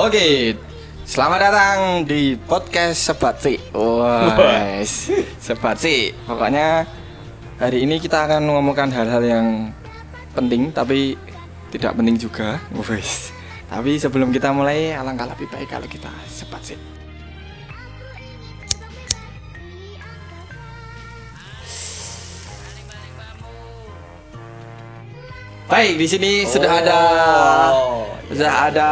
Oke, selamat datang di podcast Sebat Si. Wah, Sebat Si. Pokoknya hari ini kita akan mengomongkan hal-hal yang penting tapi tidak penting juga. Wes. Tapi sebelum kita mulai, alangkah lebih baik kalau kita Sebat Si. Baik, di sini sudah ada sudah ada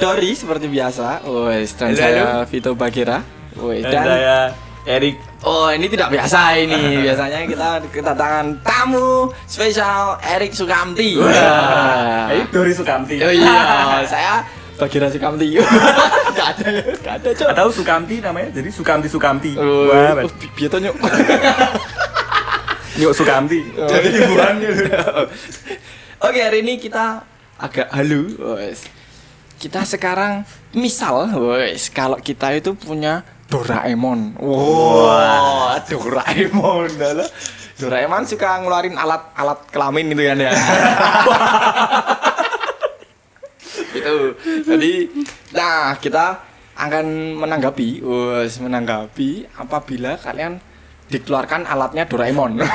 Dori seperti biasa. Wes, dan saya. Vito Bagira. Wes, Dan dan saya Erik oh ini tidak biasa ini. Biasanya kita kedatangan tamu spesial Erik Sukamti. Wah. Erik Dori Sukamti. Oh iya, saya Bagira Sukamti. Gak ada, gak ada, Cok. Tahu Sukamti namanya? Jadi Sukamti Sukamti. Oh, Wah, oh, bi- biar tanya. Yuk Sukamti. Jadi ibuannya. Oke, hari ini kita agak halu. Kita sekarang misal, wes, kalau kita itu punya Doraemon. Wah, Doraemon. Alah. Doraemon suka ngeluarin alat-alat kelamin itu kan ya. itu. Jadi, nah kita akan menanggapi, wes, menanggapi apabila kalian dikeluarkan alatnya Doraemon. ya,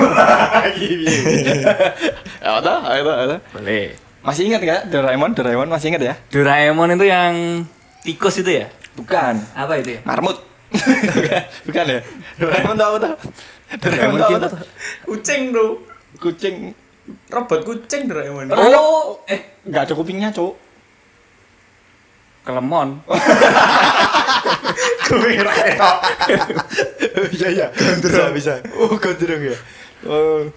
ada, ada, ada. Boleh. Masih ingat nggak Doraemon? Doraemon masih ingat ya? Doraemon itu yang tikus itu ya? Bukan. Apa itu ya? Marmut. Bukan ya? Doraemon tahu tahu. Doraemon tahu tahu. Kucing tuh. Kucing. Robot kucing Doraemon. Oh, eh nggak ada kupingnya, Cuk. Kelemon. Iya iya. Bisa bisa. Oh, gondrong ya. Oh.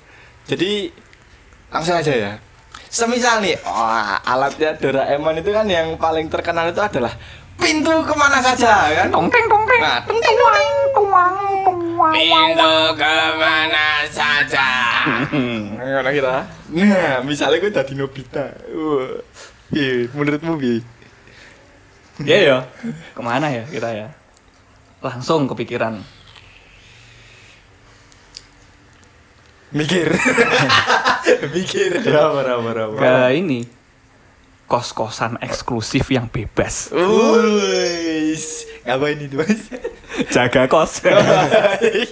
Jadi langsung aja ya. Semisal nih, wah alatnya Doraemon itu kan yang paling terkenal itu adalah pintu ke mana saja kan? Tong teng tong teng. Nah, tung ting tung ting, tuang, tuang, Pintu ke mana saja. Ngono kita. Nah, misalnya gue tadi Nobita. Wah. Iya, menurutmu bi? Iya ya. Ke mana ya kita ya? Langsung kepikiran. Mikir. Mikir. Berapa berapa berapa? Ke ini kos-kosan eksklusif yang bebas. Wis, ngapain itu mas? Jaga kos.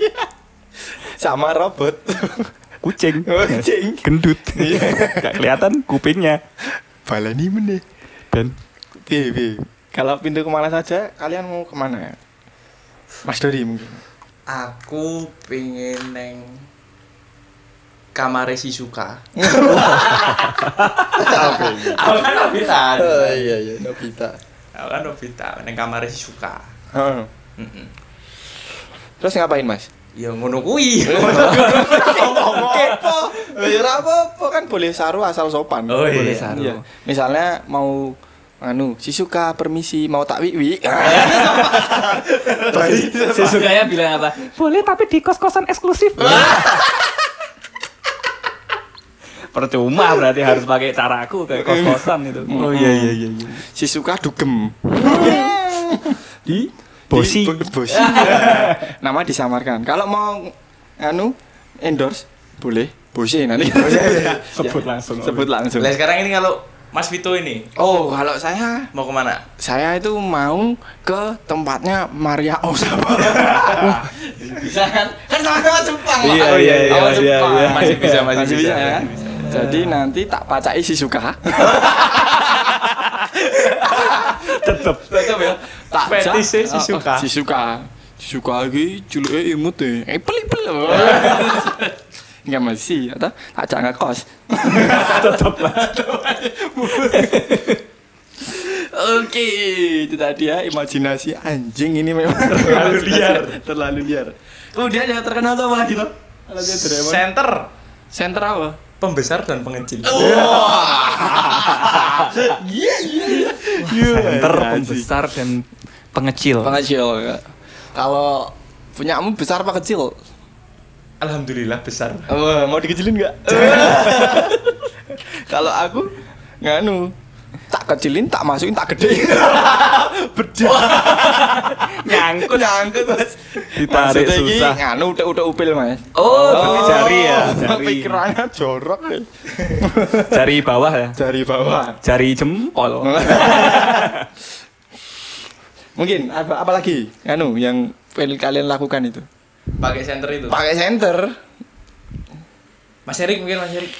Sama robot. Kucing. Kucing. Gendut. Gak kelihatan kupingnya. Balani meneh. Dan bi. Kalau pintu ke mana saja, kalian mau ke mana? Mas Dori mungkin. Aku pengen neng kamar Shizuka. Apa ini? Aku kan Nobita. Oh iya iya, Nobita. Aku kan Nobita neng kamar Shizuka. Heeh. Mm-mm. Terus ngapain mas? Ya ngono kuwi. Apa? Ya ora apa-apa kan boleh saru asal sopan. Oh, iya. boleh saru. Iya. Misalnya mau anu, si suka permisi mau tak wiwi. si sukanya bilang apa? Boleh tapi di kos-kosan eksklusif. Percuma berarti harus pakai caraku kayak kos-kosan itu. Oh iya iya iya. Si suka dugem. Di Bosi. Di- Bosi. Nama disamarkan. Kalau mau anu endorse boleh. Bosi nanti. Sebut langsung. Sebut langsung. Lah sekarang ini kalau Mas Vito ini Oh, kalau saya mau ke mana? saya itu mau ke tempatnya Maria Osawa. bisa kan? Kan sama-sama Jepang. Iya, Oh, iya, iya, iya, iya. Masih bisa, masih Masih bisa bisa, ya. masih bisa. Jadi nanti tak pacai si suka. Tetep. Tetep ya. Tak jak- si Oh, oh, Suka. Si suka. Si suka lagi juluke imut deh. Eh peli peli. Enggak masih atau tak jak ngekos. Tetep lah. Oke, itu tadi ya imajinasi anjing ini memang terlalu liar, terlalu liar. Kemudian yang terkenal tuh apa lagi tuh? Center Center apa? pembesar dan pengecil. Iya iya iya. Center pembesar dan pengecil. Pengecil. ya. Kalau punyamu besar apa kecil? Alhamdulillah besar. Wah, mau dikecilin nggak? Kalau aku nganu tak kecilin, tak masukin, tak gedein. Beda. nyangkut nyangkut mas. Ditarik Maksudnya susah. nganu udah udah upil mas. Oh, pakai jari ya, jari. Pikirannya jorok. ya. Jari bawah ya. Jari bawah. Jari jempol. Mungkin apa apa lagi? Anu yang kalian lakukan itu. Pakai center itu. Pakai center. Mas Erik mungkin Mas Erik.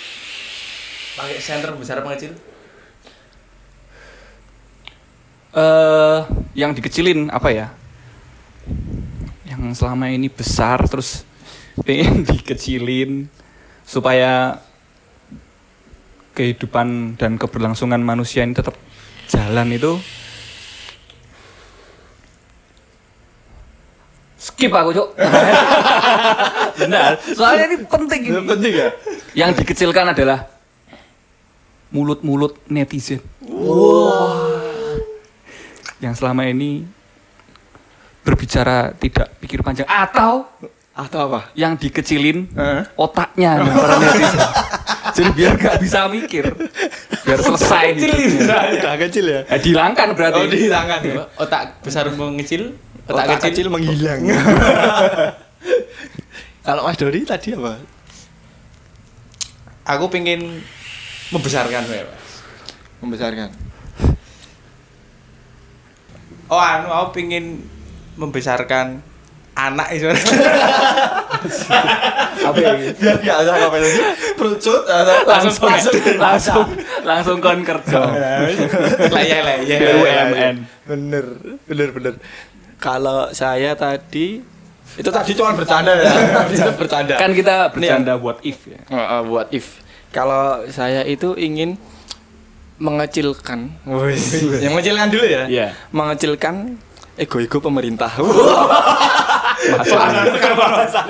Pakai center besar apa kecil? eh yang dikecilin apa ya? Yang selama ini besar terus pengen dikecilin supaya kehidupan dan keberlangsungan manusia ini tetap jalan itu skip aku cuk benar soalnya ini penting ini Penting ya? yang dikecilkan adalah mulut-mulut netizen yang selama ini berbicara tidak pikir panjang atau Atau apa? yang dikecilin Heeh. otaknya nih, para netizen. Jadi biar gak bisa mikir, biar selesai hidupnya. Udah kecil ya? Ya, dihilangkan berarti. Oh, dihilangkan ya. Otak besar mengecil, Otak, otak, kecil, kecil, menghilang. Kalau Mas Dori tadi apa? Aku pengen membesarkan ya, Mas. Membesarkan. Oh, anu aku pengen membesarkan anak itu. Apa ini? Biar gak usah ngapain lagi. Perucut atau Langsung langsung langsung kon kerja. lah ya lah ya. BUMN. Bener, bener, bener. Kalau saya tadi itu tadi cuma bercanda ya. Bisa bercanda. Kan kita bercanda buat if ya. Oh, oh, buat if. Kalau saya itu ingin mengecilkan. yang mengecilkan dulu ya. Iya. Mengecilkan ego-ego pemerintah. Masuk.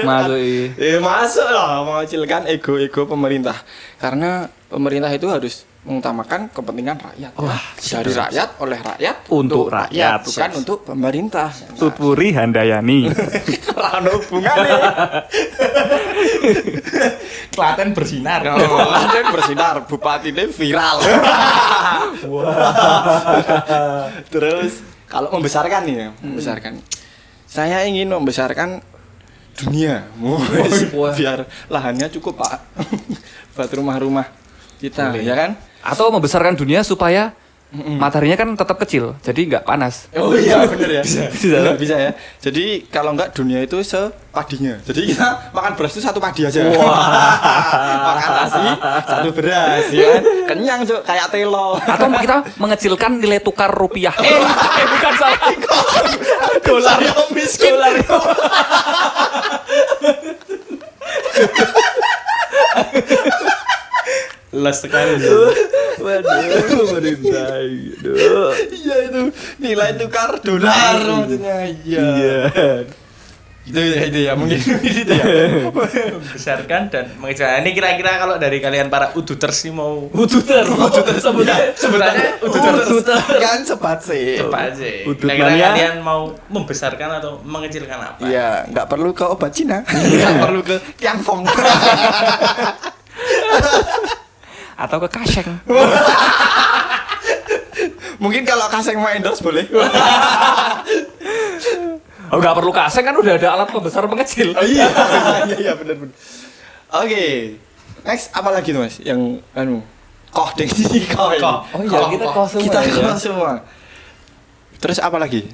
Masuk. Eh masuk lah mengecilkan ego-ego pemerintah. Karena pemerintah itu harus mengutamakan kepentingan rakyat. Wah, dari rakyat oleh rakyat Untuk rakyat. bukan untuk pemerintah. Tutpuri Handayani. Rano hubungannya. Klaten bersinar. Klaten bersinar, bupati ini viral. Terus kalau membesarkan nih ya, membesarkan. Saya ingin membesarkan dunia. Wah. Biar lahannya cukup, Pak. Buat rumah-rumah kita, ya kan? Atau membesarkan dunia supaya mataharinya kan tetap kecil, jadi nggak panas. Oh iya bener ya. Bisa, Bisa. Bener, bisa ya. Jadi kalau enggak dunia itu sepadinya. Jadi kita makan beras itu satu padi aja. makan nasi satu beras ya. kan? Kenyang cuk kayak telo. Atau kita mengecilkan nilai tukar rupiah. Eh, eh bukan salah. Dolar yang miskin. Dolar. Les sekali. Waduh, pemerintah. Aduh. Iya itu nilai tukar dolar maksudnya. Iya. Itu ya itu ya mungkin itu ya. Membesarkan dan mengecilkan. Ini kira-kira kalau dari kalian para uduters sih mau Uduter. Uduter sebutnya. sebutannya Uduter. kan cepat sih. aja? Udut Kira-kira kalian mau membesarkan atau mengecilkan apa? Iya, nggak perlu ke obat Cina, nggak perlu ke Tianfeng. Atau ke kaseng. Mungkin kalau kaseng mau endorse boleh. Oh, nggak perlu kaseng kan udah ada alat pembesar pengecil. iya, iya, iya benar benar. Oke, next apa lagi tuh mas? Yang anu, koh sini koh. Koh. Oh iya, kita koh semua Kita ya. koh semua. Terus apa lagi?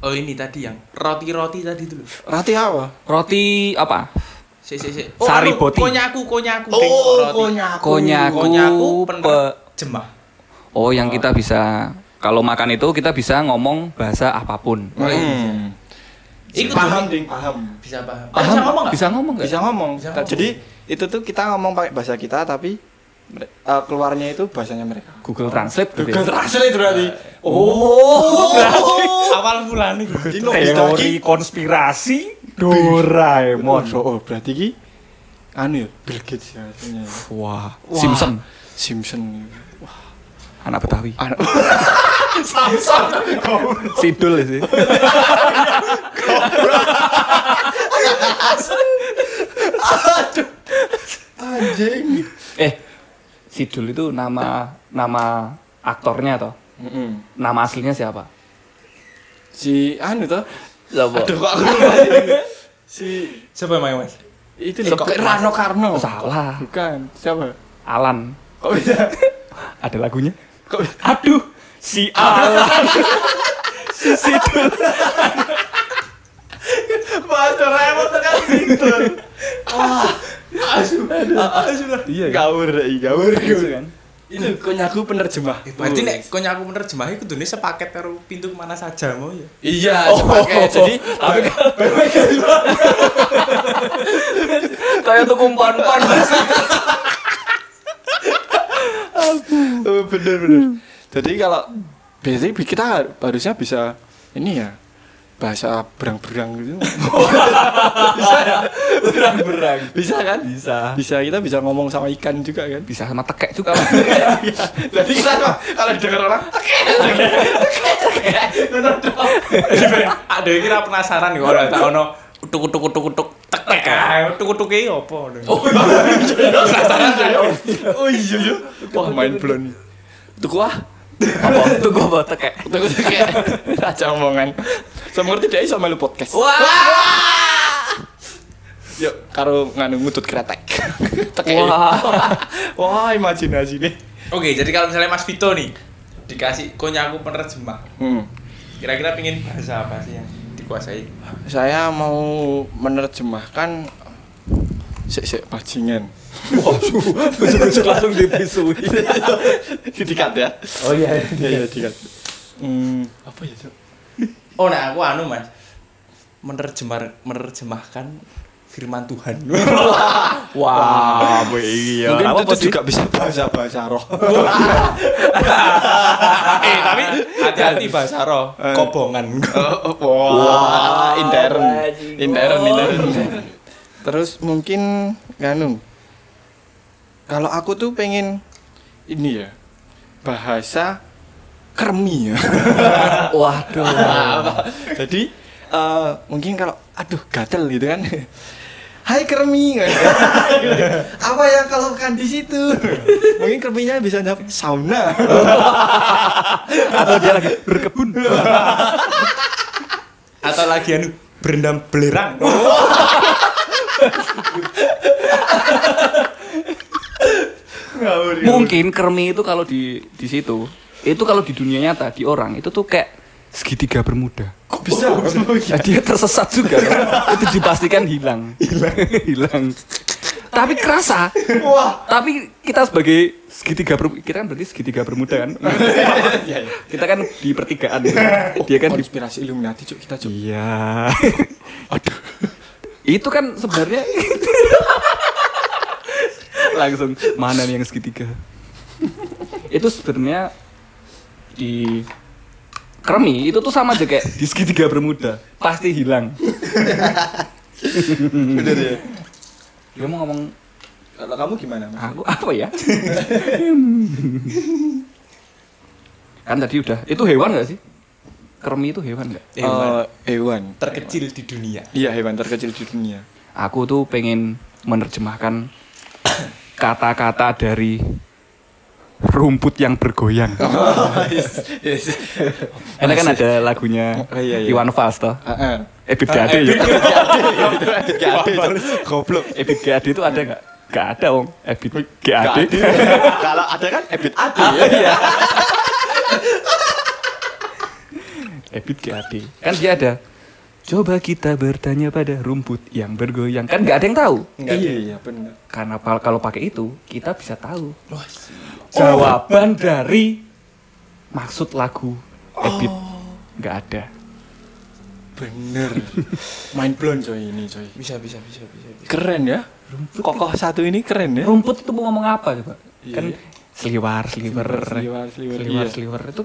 Oh ini tadi yang roti-roti tadi dulu. Roti apa? Roti apa? Si si si. Sari anu, boti. Konyaku, konyaku. Oh, konyaku. Konyaku. Konyaku pe- jemah. Oh, yang kita bisa kalau makan itu kita bisa ngomong bahasa apa pun. Hmm. Ikut paham ding, paham. Bisa paham. Paham? Bisa ngomong nggak? Bisa ngomong nggak? Bisa ngomong. Bisa ngomong. Jadi itu tuh kita ngomong pakai bahasa kita tapi eh, keluarnya itu bahasanya mereka. Google Translate. Google Translate berarti. Oh, Awal bulan nih. Berarti ki konspirasi Doraemon. Oh, berarti ki anu ya Bill Gates ya artinya. Wah, Wah. Simpson, Simpson. anak Betawi. Anak Samsung. Sidul sih. Anjing. Eh, Sidul itu nama nama aktornya toh. Nama aslinya siapa? Si anu toh. Siapa? Aduh kok aku lupa. Si Siapa yang main mas? itu Eh, loh, kok- Rano Karno. Salah. Bukan. Siapa? Alan. Kok bisa? Ada lagunya? Kok Aduh, si Alan. Mas Doraemon tekan situ. Asu. Asu lah. Iya kan? Gawur, iya, gawur. Gitu kan? Itu konyaku penerjemah. Berarti nek konyaku menerjemahi kudune sepaket karo pintu ke mana saja mau ya. Iya, sepaket. Jadi tapi kayak tuh kumpan-pan Oh, bener bener. Jadi kalau biasanya kita harusnya bisa ini ya bahasa berang-berang gitu. bisa ya? berang-berang Bisa kan? bisa Bisa kita bisa ngomong sama ikan juga kan? bisa sama tekek juga Jadi kita kalau dengar orang Ada yang kira penasaran nih orang tak ono utuk utuk utuk utuk tek tek ah utuk utuk iki opo. Oh penasaran ya. Oh iya iya. Wah main blown. Tuh wah. apa tuh gue bawa tekek Tuh kayak aja omongan. Sama ngerti dia iso melu podcast. wah Yuk karo nganu ngutut kretek. Wah. Wah, imajinasi nih. Oke, jadi kalau misalnya Mas Vito nih dikasih konyaku penerjemah, Hmm. kira-kira pingin bahasa apa sih yang dikuasai? Saya mau menerjemahkan sik sik bajingan. Ujuk-ujuk langsung dipisui Dikat ya. oh iya Iya iya dikat. Hmm, apa ya, Cok? Oh, nah aku anu Mas. Menerjemah menerjemahkan firman Tuhan. wah bu iya Mungkin apa itu sih? juga bisa bahasa-bahasa roh. eh, tapi hati-hati bahasa roh, Eh. kobongan. Wah, intern. bajingan. Intern, intern. Terus mungkin nganu. Kalau aku tuh pengen ini ya. Bahasa kermi ya. waduh Jadi eh, mungkin kalau aduh gatel gitu kan. Hai kermi. Apa yang kau lakukan di situ? mungkin kerminya bisa jawab sauna. atau dia lagi berkebun Atau lagi anu berendam belerang. mungkin kermi itu kalau di di situ itu kalau di dunia nyata di orang itu tuh kayak segitiga bermuda Kok bisa? Oh, iya. Ya, dia tersesat juga loh. itu dipastikan hilang hilang hilang tapi kerasa Wah. tapi kita sebagai segitiga ber, kita kan berarti segitiga bermuda kan Iya, iya. kita kan di pertigaan dia kan di konspirasi Illuminati cuk kita cuk. iya Aduh. itu kan sebenarnya langsung mana nih yang segitiga itu sebenarnya di kremi itu tuh sama aja kayak di segitiga bermuda pasti hilang Bener ya. dia mau ngomong Kalau kamu gimana, Mas? aku apa ya kan tadi udah itu hewan gak sih kremi itu hewan gak Hewan. Eh, hewan. terkecil di dunia. Iya, hewan terkecil di dunia. aku tuh pengen menerjemahkan kata-kata dari rumput yang bergoyang. yes. yes. Karena kan ada lagunya Oh, iya, iya. Iwan Fals toh. Heeh. Ebit Gade ya. Itu Ebit Gade. Goblok. Ebit Gade itu ada nggak? Gak ada om. Ebit Gade. Kalau ada kan Ebit Ade ya. Iya. Ebit Gade. Kan dia ada. Coba kita bertanya pada rumput yang bergoyang. Kan nggak ada yang tahu. Iya, iya, benar. Karena kalau pakai itu kita bisa tahu jawaban dari maksud lagu Ebit. Nggak ada. Bener. Mind blown coy ini coy. Bisa bisa bisa bisa. bisa. Keren ya. Kokoh satu ini keren ya. Rumput itu mau ngomong apa coba? Iya. Kan seliwar, sliver, Sliwar, sliwar. seliwar, Iya. itu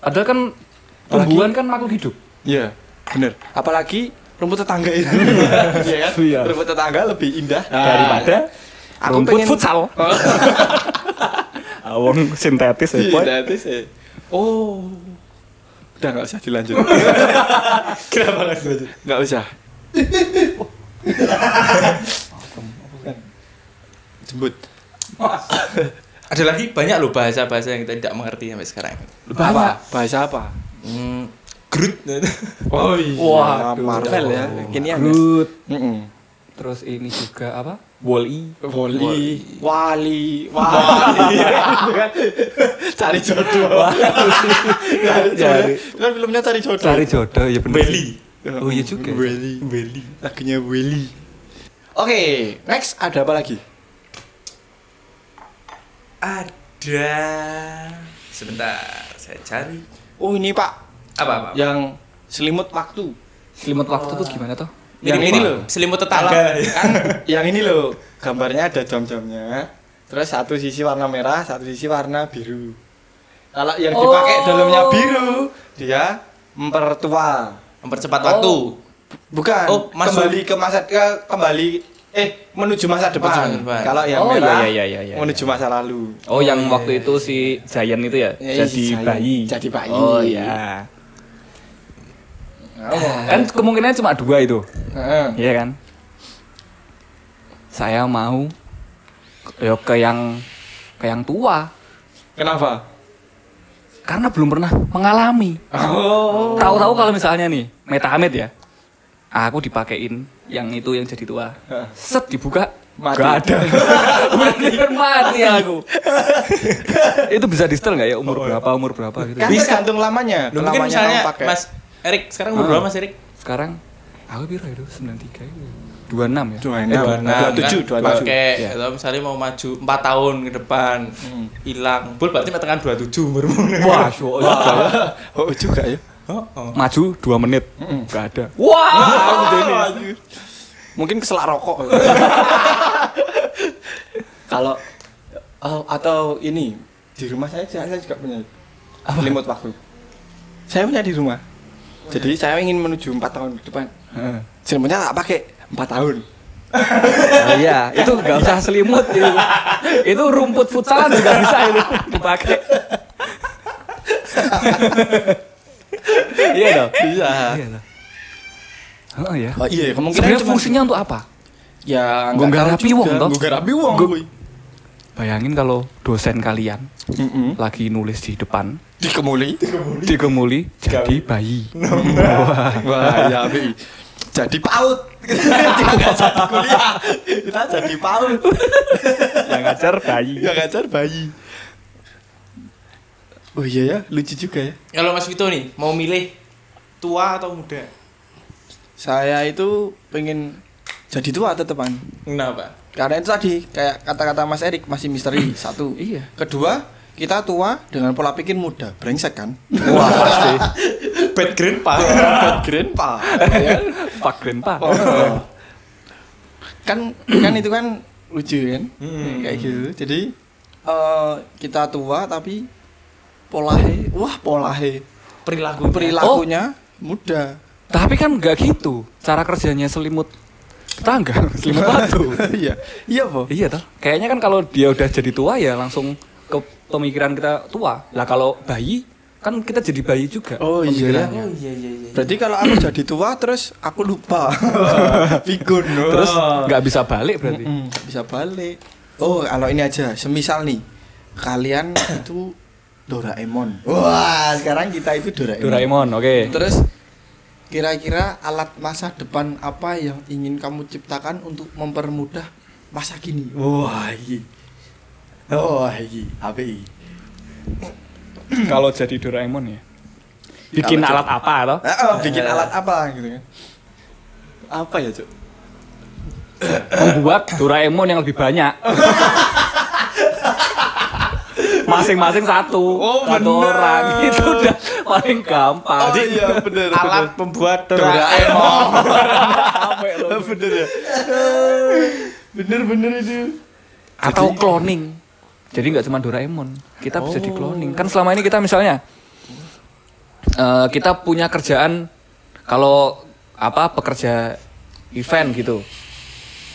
padahal kan tumbuhan kan makhluk hidup. Iya, bener. Apalagi rumput tetangga itu. Iya kan? Iya. Rumput tetangga lebih indah daripada aku rumput pengen- futsal. Awong sintetis ya, boy. nanti sih. Oh. Udah nggak usah dilanjut. Kenapa nggak setuju? Nggak usah. Jemput. Ada lagi banyak loh bahasa-bahasa yang kita tidak mengerti sampai sekarang. Apa? Bahasa apa? Hmm, Groot. Oh iya. Wah, Marvel ya. Kini ya. Groot. Mm-mm. Terus ini juga apa? Wall-E. Wali, wali, wali. cari jodoh. Cari jodoh. Itu kan filmnya cari jodoh. Cari jodoh ya bener. Beli. Oh iya juga. Willy. Willy. Lagunya Willy. Oke, next ada apa lagi? Ada. Sebentar, saya cari. Oh ini Pak, Apa apa? yang selimut waktu. Selimut waktu tuh gimana tuh? Yang ini loh. Selimut tetangga. kan yang ini loh, gambarnya ada jam-jamnya. Terus satu sisi warna merah, satu sisi warna biru. Kalau yang dipakai Oh. dalamnya biru, dia mempertua. Mempercepat waktu. Bukan, Oh, masuk. kembali ke masa ke kembali eh menuju masa depan. depan. Kalau yang Oh, merah iya, iya, iya, iya, menuju masa lalu. Oh, yang waktu itu si Giant itu ya, Ya, jadi saya- bayi. jadi bayi. Oh iya. Oh. Kan kemungkinannya cuma dua itu, Heeh. iya kan? Saya mau ke- ya ke yang ke yang tua Kenapa? karena belum pernah mengalami. Oh. Tahu-tahu kalau misalnya nih metamet ya, aku dipakein yang itu yang jadi tua. Heeh. Set dibuka Mati. Gak ada. Kan mati aku. itu bisa di setel nggak ya umur berapa umur berapa gitu? Kan tergantung lamanya. Loh, mungkin lamanya misalnya. Mas Erik sekarang umur Ah. berapa Mas Erik? Sekarang aku piro itu 93 itu. 26 ya. Dua Eh, enam, benar, dua tujuh, kan? dua tujuh. Pakai Ya. atau misalnya mau maju 4 tahun ke depan Hmm. hilang. Bul berarti tekan 27 umurmu. Wah, show Oh juga ya. Oh, oh. Maju 2 menit. Mm-mm. Gak ada. Wah, mungkin keselak rokok. Kalau oh, atau ini di rumah saya saya juga punya selimut waktu. Saya punya di rumah. Jadi saya ingin menuju empat tahun ke depan. Heeh. Selimutnya tak pakai empat tahun. Oh iya, itu nggak usah selimut itu. itu rumput futsalan juga bisa itu dipakai. iya dong. Bisa. Iya dong. Oh iya. Oh iya, kemungkinan Sebenarnya fungsinya untuk apa? ya Nggo nggak juga. wong, toh? Nggo ngarapi wong. Bayangin kalau dosen kalian lagi nulis di depan, Dikemuli. dikemuli jadi bayi. Wah, ya Bi. Jadi paut. Kita nggak jadi kuliah. Kita jadi paut. Yang ngajar bayi. Yang ngajar bayi. Oh iya ya, lucu juga ya. Kalau Mas Vito nih mau milih tua atau muda? Saya itu pengen jadi tua tetepan. Kenapa? Karena itu tadi kayak kata-kata Mas Erik masih misteri satu. Iya. Kedua, kita tua dengan pola pikir muda, brengsek kan? Wah pasti. Bad grandpa. Bad grandpa. ya. Fuck grandpa. Oh. kan kan itu kan lucu kan? Hmm. Kayak gitu. Jadi eh, kita tua tapi polahe, wah polahe Perilaku. perilakunya muda. Tapi kan nggak gitu. Cara kerjanya selimut tetangga, selimut batu. Iya, iya po. iya toh. Kayaknya kan kalau dia udah jadi tua ya langsung pemikiran kita tua. Lah kalau bayi kan kita jadi bayi juga. Oh iya ya. pemikirannya. iya iya iya. Berarti kalau aku jadi tua terus aku lupa. Pikun. Terus nggak bisa balik berarti. Mm-mm, nggak bisa balik. Oh, kalau ini aja, semisal nih kalian itu Doraemon. Wah, sekarang kita itu Doraemon. Doraemon, oke. Terus kira-kira alat masa depan apa yang ingin kamu ciptakan untuk mempermudah masa kini? Wah, ini. Wah, ini. Apa ini? Kalau jadi Doraemon ya. Bikin Kalau alat apa? Ah, oh, bikin alat apa gitu kan? Apa ya, Cuk? Membuat Doraemon yang lebih banyak. Masing-masing satu, Oh, satu bener. orang itu udah paling gampang. Oh, iya, bener. Alat pembuat Doraemon. Doraemon. bener ya? bener bener itu. atau cloning. Jadi nggak cuma Doraemon, kita bisa di cloning. Kan selama ini kita misalnya eh, kita punya kerjaan kalau apa pekerja event gitu.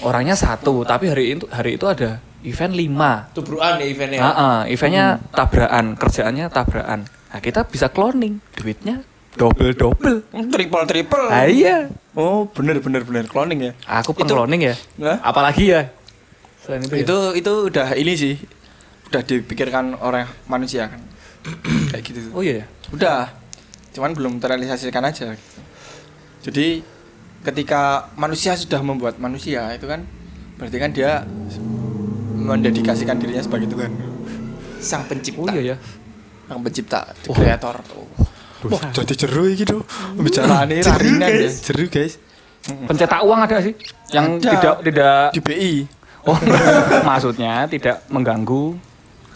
Orangnya satu, tapi hari itu hari itu ada event lima. Tubruan ya eventnya. Ah, ah, eventnya tabrakan, kerjaannya tabrakan. Nah, kita bisa cloning, duitnya double double. Triple triple. Ah, iya. Oh, bener bener bener cloning ya. Aku Itu- pengcloning ya. Hah? Apalagi ya. Selain itu, ya. Itu itu udah ini sih. Udah dipikirkan oleh manusia kan. Kayak gitu. Oh iya ya. Udah. Cuman belum terrealisasikan aja. Jadi ketika manusia sudah membuat manusia itu kan berarti kan dia mendedikasikan dirinya sebagai Tuhan. Sang pencipta. Oh iya ya. Yang pencipta, the kreator. Wah, jadi jeru gitu. Pembicaraan ini ringan ya. Jeru guys. Pencetak uang ada sih? Yang Ada. tidak tidak Di BI. Oh, maksudnya tidak mengganggu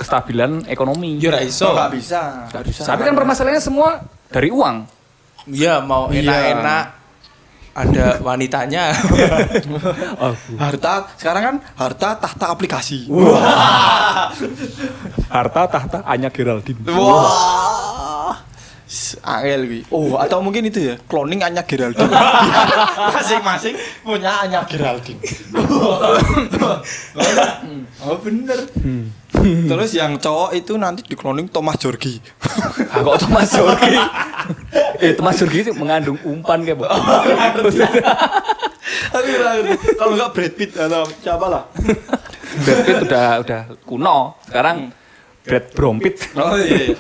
kestabilan ekonomi. Ya ra iso. Oh, nggak bisa. Nggak bisa. Tapi kan permasalahannya semua dari uang. Iya, mau Iya. enak-enak ada wanitanya. harta sekarang kan harta tahta aplikasi. Harta tahta hanya Geraldine. Wah. S- Angel gue. Oh, atau mungkin itu ya, cloning Anya Geraldine. Masing-masing punya Anya Geraldine. oh, bener. Terus yang cowok itu nanti di cloning Thomas Jorgi. Ah, kok Thomas Jorgi? eh, Thomas Jorgi itu mengandung umpan kayak, Bu. Aku nggak ngerti. Kalau nggak Brad Pitt atau siapa lah. Brad Pitt udah udah kuno. Sekarang Brad Brompit. Oh iya.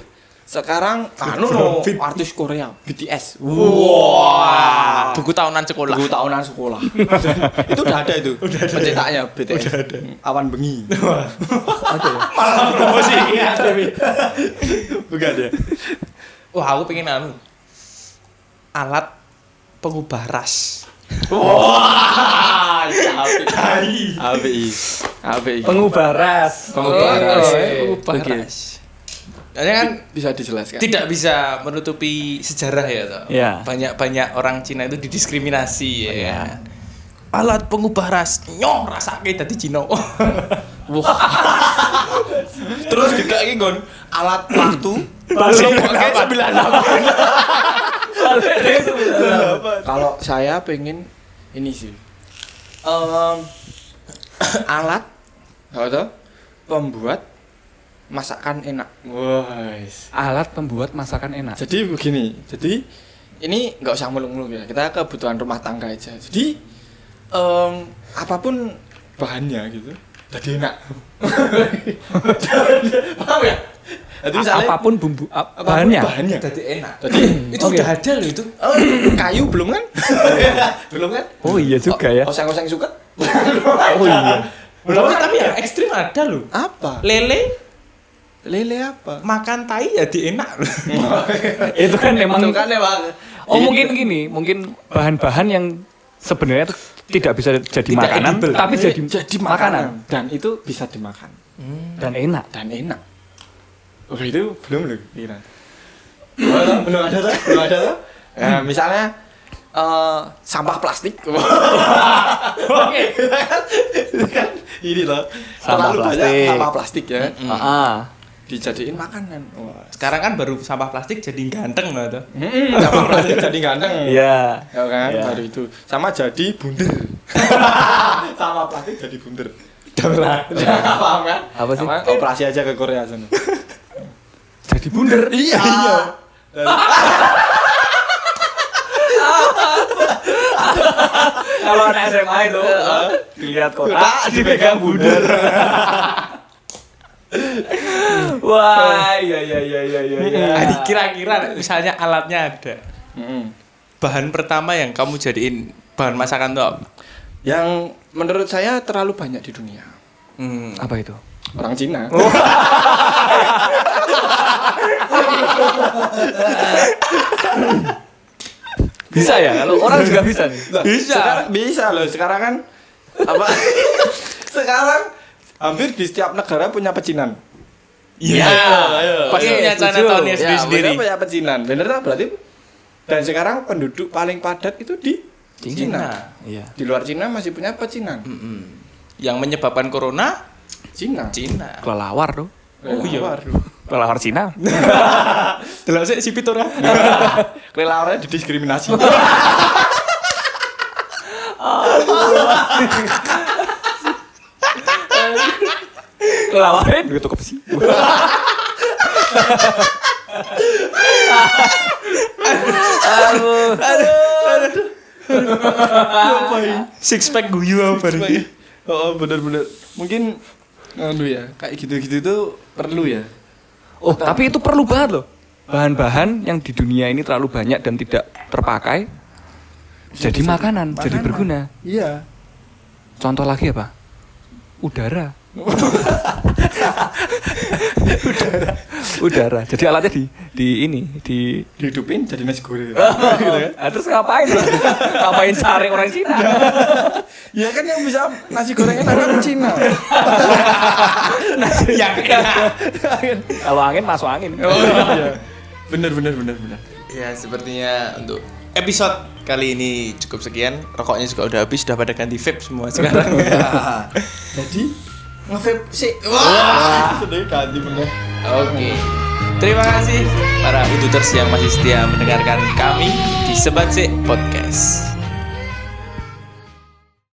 Sekarang anu no, artis Korea BTS. Wah, buku tahunan sekolah. Buku tahunan sekolah. itu udah ada itu. Pencetaknya BTS. Udah ada. Awan bengi. Malah promosi. Bukan ya. Wah, aku pengen anu. Alat pengubah ras. Wah, API. API. API. Pengubah ras. Pengubah ras. Pengubah Oke. ras. Ini kan Bisa dijelaskan. tidak bisa menutupi sejarah ya toh. Iya. Banyak-banyak orang Cina itu didiskriminasi ya. Iya. kan? Alat pengubah ras, nyong rasake dadi Cina. Terus juga iki Gon, alat waktu Balik Kayak kapan? 98. Kalau saya pengen ini sih. Em, alat apa pembuat masakan enak. Wah. Alat pembuat masakan enak. Jadi begini, jadi ini nggak usah muluk-muluk ya. Kita kebutuhan rumah tangga aja. Jadi em, apa pun bahannya gitu, jadi enak. Paham ya? Jadi misalnya apa pun bumbu ap- apa pun bahannya. bahannya. Dadi enak. Jadi Itu Oke. udah ada loh itu. oh, kayu belum kan? belum kan? Oh iya juga ya. Oseng-oseng suka? Oh iya. Belum tapi yang ekstrim ada loh. Apa? Lele Lele apa? makan tai jadi enak loh. Itu kan emang Itu kan emang. Oh mungkin gini, mungkin bahan-bahan yang sebenarnya itu tidak bisa jadi Tidak makanan, edible. tapi jadi, jadi makanan makanan dan itu bisa dimakan dan enak. dan enak. Oh itu belum loh kira. Belum, ada tuh, belum ada tuh. Ya, misalnya eh, sampah plastik. Oke. kan ini loh. Sampah terlalu banyak plastik. sampah plastik ya. Ah, Dijadiin makanan. Wah. Sekarang kan baru sampah plastik jadi ganteng loh tuh. Mm-mm, sampah plastik jadi ganteng. Iya. Ya kan, Iya. baru itu. Sama jadi bunder. Sama plastik jadi bunder. Paham kan? Apa sih? Sama operasi aja ke Korea sana. Jadi bunder. iya. Kalau anak SMA itu dilihat Kotak dipegang bunder. Wah, iya iya iya iya iya. iya. Adi, kira-kira misalnya alatnya ada. Mm-mm. Bahan pertama yang kamu jadiin bahan masakan tuh apa? Yang menurut saya terlalu banyak di dunia. Hmm. Apa itu? Orang Cina. Bisa ya? Kalau orang juga bisa nih. Bisa. sekarang- bisa loh. Sekarang kan apa? sekarang hampir di setiap negara punya pecinan. Iya. Pasti Oke, punya setuju. Chinatown-nya Ya, sendiri punya pecinan. Bener tak berarti? Dan sekarang penduduk paling padat itu di Cina. Iya. Di luar Cina masih punya pecinan. Mm-mm. Yang menyebabkan corona Cina. Cina. Kelelawar tuh. Oh iya. Kelelawar Cina. Delok sik sipit ora? Kelelawarnya didiskriminasi. Kelawarin gitu ke sih. Six pack guyu apa nih? oh bener-bener. Mungkin aduh ya, kayak gitu-gitu itu perlu ya. Oh, tapi itu perlu banget loh. Bahan-bahan yang di dunia ini terlalu banyak dan tidak terpakai jadi makanan, jadi berguna. Iya. Contoh lagi apa? udara. Udara. Udara. Jadi alatnya di di ini di Dihidupin jadi nasi goreng. Ah, terus ngapain? ngapain cari orang Cina? ya kan yang bisa nasi goreng enak kan Cina. Yang enak. Kalau angin masuk angin. iya. Bener bener bener bener. Ya, sepertinya untuk episode kali ini cukup sekian. Rokoknya juga udah habis, sudah pada ganti vape semua sekarang. Ya. Jadi nge-vape sih. Wah, sudah ganti bener. Oke. Terima kasih para uduters yang masih setia mendengarkan kami di Sebat Podcast.